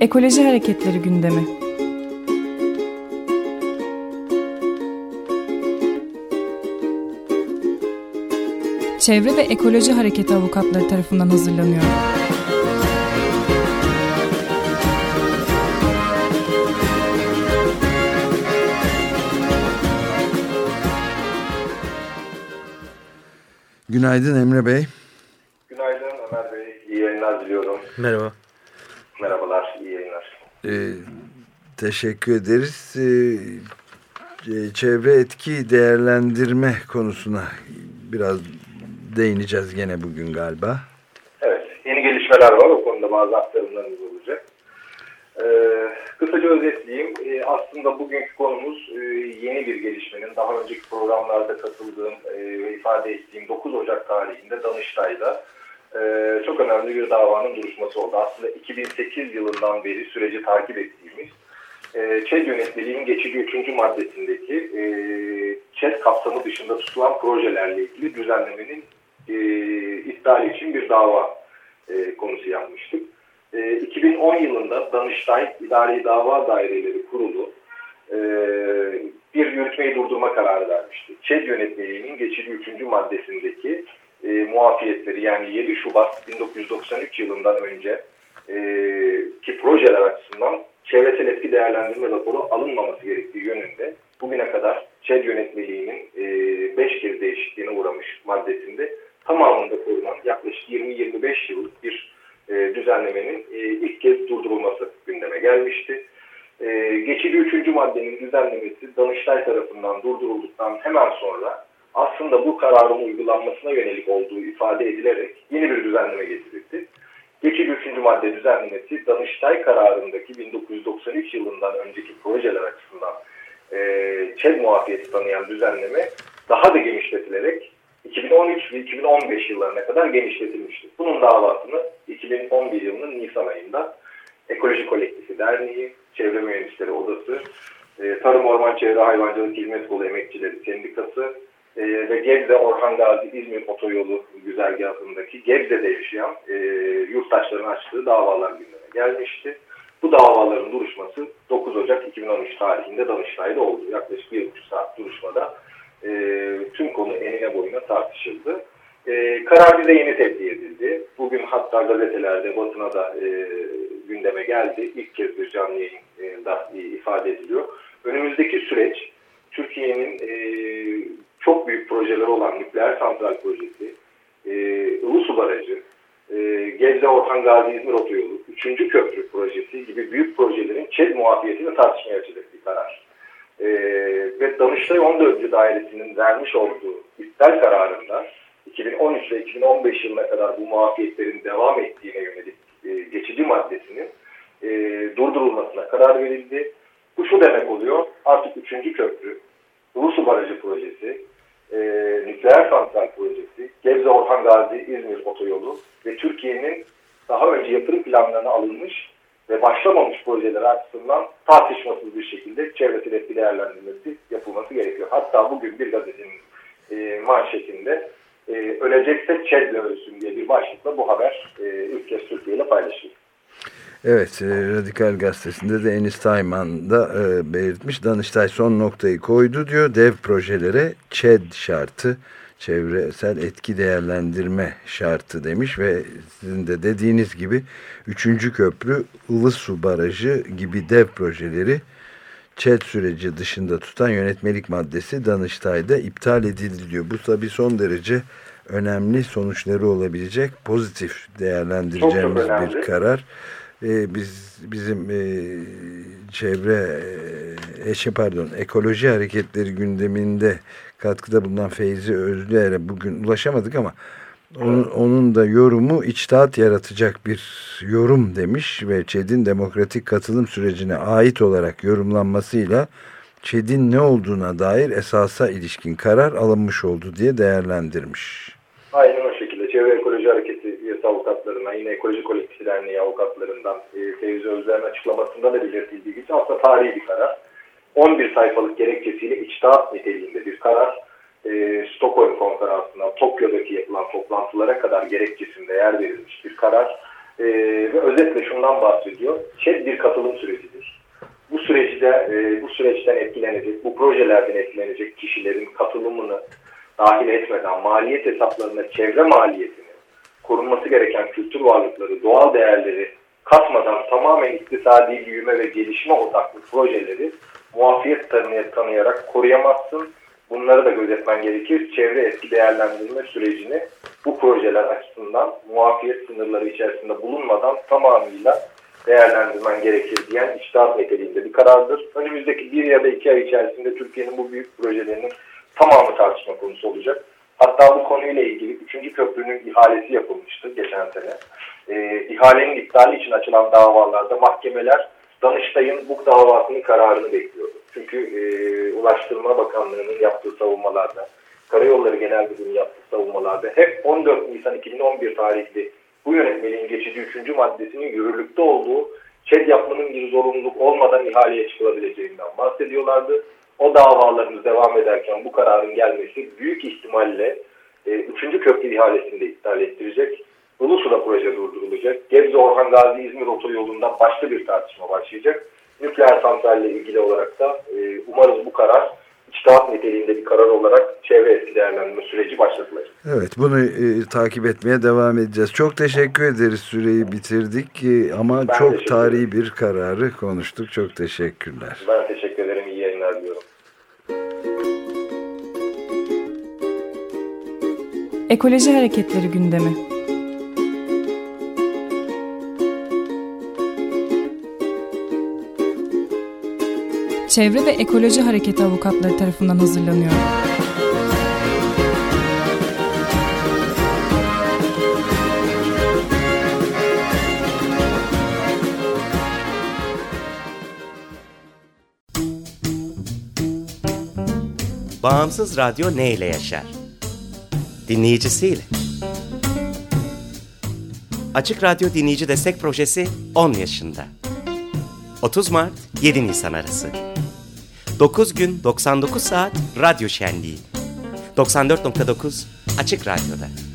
Ekoloji Hareketleri gündemi. Çevre ve Ekoloji Hareketi avukatları tarafından hazırlanıyor. Günaydın Emre Bey. Günaydın Ömer Bey. İyi yayınlar diliyorum. Merhaba. Merhabalar, Ee, teşekkür ederiz. Ee, çevre etki değerlendirme konusuna biraz değineceğiz gene bugün galiba. Evet, yeni gelişmeler var. O konuda bazı aktarımlarımız olacak. Ee, kısaca özetleyeyim. Ee, aslında bugünkü konumuz e, yeni bir gelişmenin. Daha önceki programlarda katıldığım e, ve ifade ettiğim 9 Ocak tarihinde Danıştay'da e, çok önemli bir davanın duruşması oldu. Aslında 2008 yılından beri süreci takip ettiğimiz e, ÇED yönetmeliğinin geçici 3. maddesindeki e, ÇED kapsamı dışında tutulan projelerle ilgili düzenlemenin e, iptali için bir dava e, konusu yapmıştık. E, 2010 yılında Danıştay İdari Dava Daireleri Kurulu bir yürütmeyi durdurma kararı vermişti. ÇED yönetmeliğinin geçici 3. maddesindeki e, muafiyetleri yani 7 Şubat 1993 yılından önce e, ki projeler açısından çevresel etki değerlendirme raporu alınmaması gerektiği yönünde bugüne kadar ÇED yönetmeliğinin 5 e, kez değişikliğine uğramış maddesinde tamamında korunan yaklaşık 20-25 yıllık bir e, düzenlemenin e, ilk kez durdurulması gündeme gelmişti. E, geçici 3. maddenin düzenlemesi Danıştay tarafından durdurulduktan hemen sonra aslında bu kararın uygulanmasına yönelik olduğu ifade edilerek yeni bir düzenleme getirildi. Geçici 3. madde düzenlemesi Danıştay kararındaki 1993 yılından önceki projeler açısından e, ÇED muafiyeti tanıyan düzenleme daha da genişletilerek 2013 ve 2015 yıllarına kadar genişletilmiştir. Bunun davasını 2011 yılının Nisan ayında Ekoloji Kolektifi Derneği, Çevre Mühendisleri Odası, e, Tarım Orman Çevre Hayvancılık Hizmet Kolu Emekçileri Sendikası e, ve Gebze Orhan Gazi İzmir Otoyolu güzergahındaki Gebze'de yaşayan e, yurttaşların açtığı davalar gündeme gelmişti. Bu davaların duruşması 9 Ocak 2013 tarihinde Danıştay'da oldu. Yaklaşık bir buçuk saat duruşmada e, tüm konu enine boyuna tartışıldı. E, karar bize yeni tebliğ edildi. Bugün hatta gazetelerde, basına da e, gündeme geldi. İlk kez bir canlı yayında e, ifade ediliyor. Önümüzdeki süreç Türkiye'nin e, çok büyük projeleri olan nükleer santral projesi, e, Ulusu Barajı, e, Gebze Orhan Gazi İzmir Otoyolu, 3. Köprü projesi gibi büyük projelerin ÇED muafiyetini tartışmaya açacak bir karar. E, ve Danıştay 14. Dairesi'nin vermiş olduğu iptal kararında 2013 ve 2015 yılına kadar bu muafiyetlerin devam ettiğine yönelik e, geçici maddesinin e, durdurulmasına karar verildi. Bu şu demek oluyor, artık 3. köprü, Ulusu Barajı projesi, e, nükleer santral projesi, Gebze Orhan Gazi İzmir otoyolu ve Türkiye'nin daha önce yatırım planlarına alınmış ve başlamamış projeler açısından tartışmasız bir şekilde çevresel etki değerlendirmesi yapılması gerekiyor. Hatta bugün bir gazetenin e, manşetinde e, ölecekse ÇED'le ölsün diye bir başlıkla bu haber e, ilk kez Türkiye ile paylaşıldı. Evet, e, Radikal Gazetesi'nde de Enis Tayman da e, belirtmiş. Danıştay son noktayı koydu diyor. Dev projelere ÇED şartı, çevresel etki değerlendirme şartı demiş ve sizin de dediğiniz gibi 3. köprü, Ilısu Barajı gibi dev projeleri ÇED süreci dışında tutan yönetmelik maddesi Danıştay'da iptal edildi diyor. Bu tabii son derece önemli sonuçları olabilecek pozitif değerlendireceğimiz çok, çok bir karar e, biz bizim e, çevre e, eşe pardon ekoloji hareketleri gündeminde katkıda bulunan Feyzi Özlüer'e bugün ulaşamadık ama onun, onun da yorumu içtihat yaratacak bir yorum demiş ve ÇED'in demokratik katılım sürecine ait olarak yorumlanmasıyla ÇED'in ne olduğuna dair esasa ilişkin karar alınmış oldu diye değerlendirmiş. Aynen o şekilde. Çevre Ekoloji Hareketi üyesi avukatlarına, yine Ekoloji Kolektif Derneği avukatlarından e, Fevzi Özler'in açıklamasında da belirtildiği gibi aslında tarihi bir karar. 11 sayfalık gerekçesiyle içtihat niteliğinde bir karar. E, Stockholm konferansına, Tokyo'daki yapılan toplantılara kadar gerekçesinde yer verilmiş bir karar. E, ve özetle şundan bahsediyor. ÇED bir katılım sürecidir. Bu süreçte e, bu süreçten etkilenecek, bu projelerden etkilenecek kişilerin katılımını dahil etmeden maliyet hesaplarına çevre maliyetini, korunması gereken kültür varlıkları, doğal değerleri katmadan tamamen iktisadi büyüme ve gelişme odaklı projeleri muafiyet tanıya, tanıyarak koruyamazsın. Bunları da gözetmen gerekir. Çevre etki değerlendirme sürecini bu projeler açısından muafiyet sınırları içerisinde bulunmadan tamamıyla değerlendirmen gerekir diyen iştahat niteliğinde bir karardır. Önümüzdeki bir ya da iki ay içerisinde Türkiye'nin bu büyük projelerinin tamamı tartışma konusu olacak. Hatta bu konuyla ilgili 3. köprünün ihalesi yapılmıştı geçen sene. E, ihalenin iptali için açılan davalarda mahkemeler Danıştay'ın bu davasının kararını bekliyordu. Çünkü e, Ulaştırma Bakanlığı'nın yaptığı savunmalarda, Karayolları Genel Müdürlüğü'nün yaptığı savunmalarda hep 14 Nisan 2011 tarihli bu yönetmeliğin geçici 3. maddesinin yürürlükte olduğu ÇED yapmanın bir zorunluluk olmadan ihaleye çıkılabileceğinden bahsediyorlardı. O davalarımız devam ederken bu kararın gelmesi büyük ihtimalle e, 3. köprü ihalesini de iptal ettirecek. Ulusu'da proje durdurulacak. Gebze Orhan Gazi İzmir otoyolunda başka bir tartışma başlayacak. Nükleer santralle ilgili olarak da e, umarız bu karar içtihat niteliğinde bir karar olarak çevre etki değerlendirme süreci başlatılacak. Evet bunu e, takip etmeye devam edeceğiz. Çok teşekkür ederiz. Süreyi bitirdik e, ama ben çok tarihi bir kararı konuştuk. Çok teşekkürler. Ben Ekoloji Hareketleri gündemi Çevre ve Ekoloji Hareketi avukatları tarafından hazırlanıyor. Bağımsız Radyo ne ile yaşar? Dinleyicisiyle. Açık Radyo Dinleyici Destek Projesi 10 yaşında. 30 Mart 7 Nisan arası. 9 gün 99 saat radyo şenliği. 94.9 Açık Radyo'da.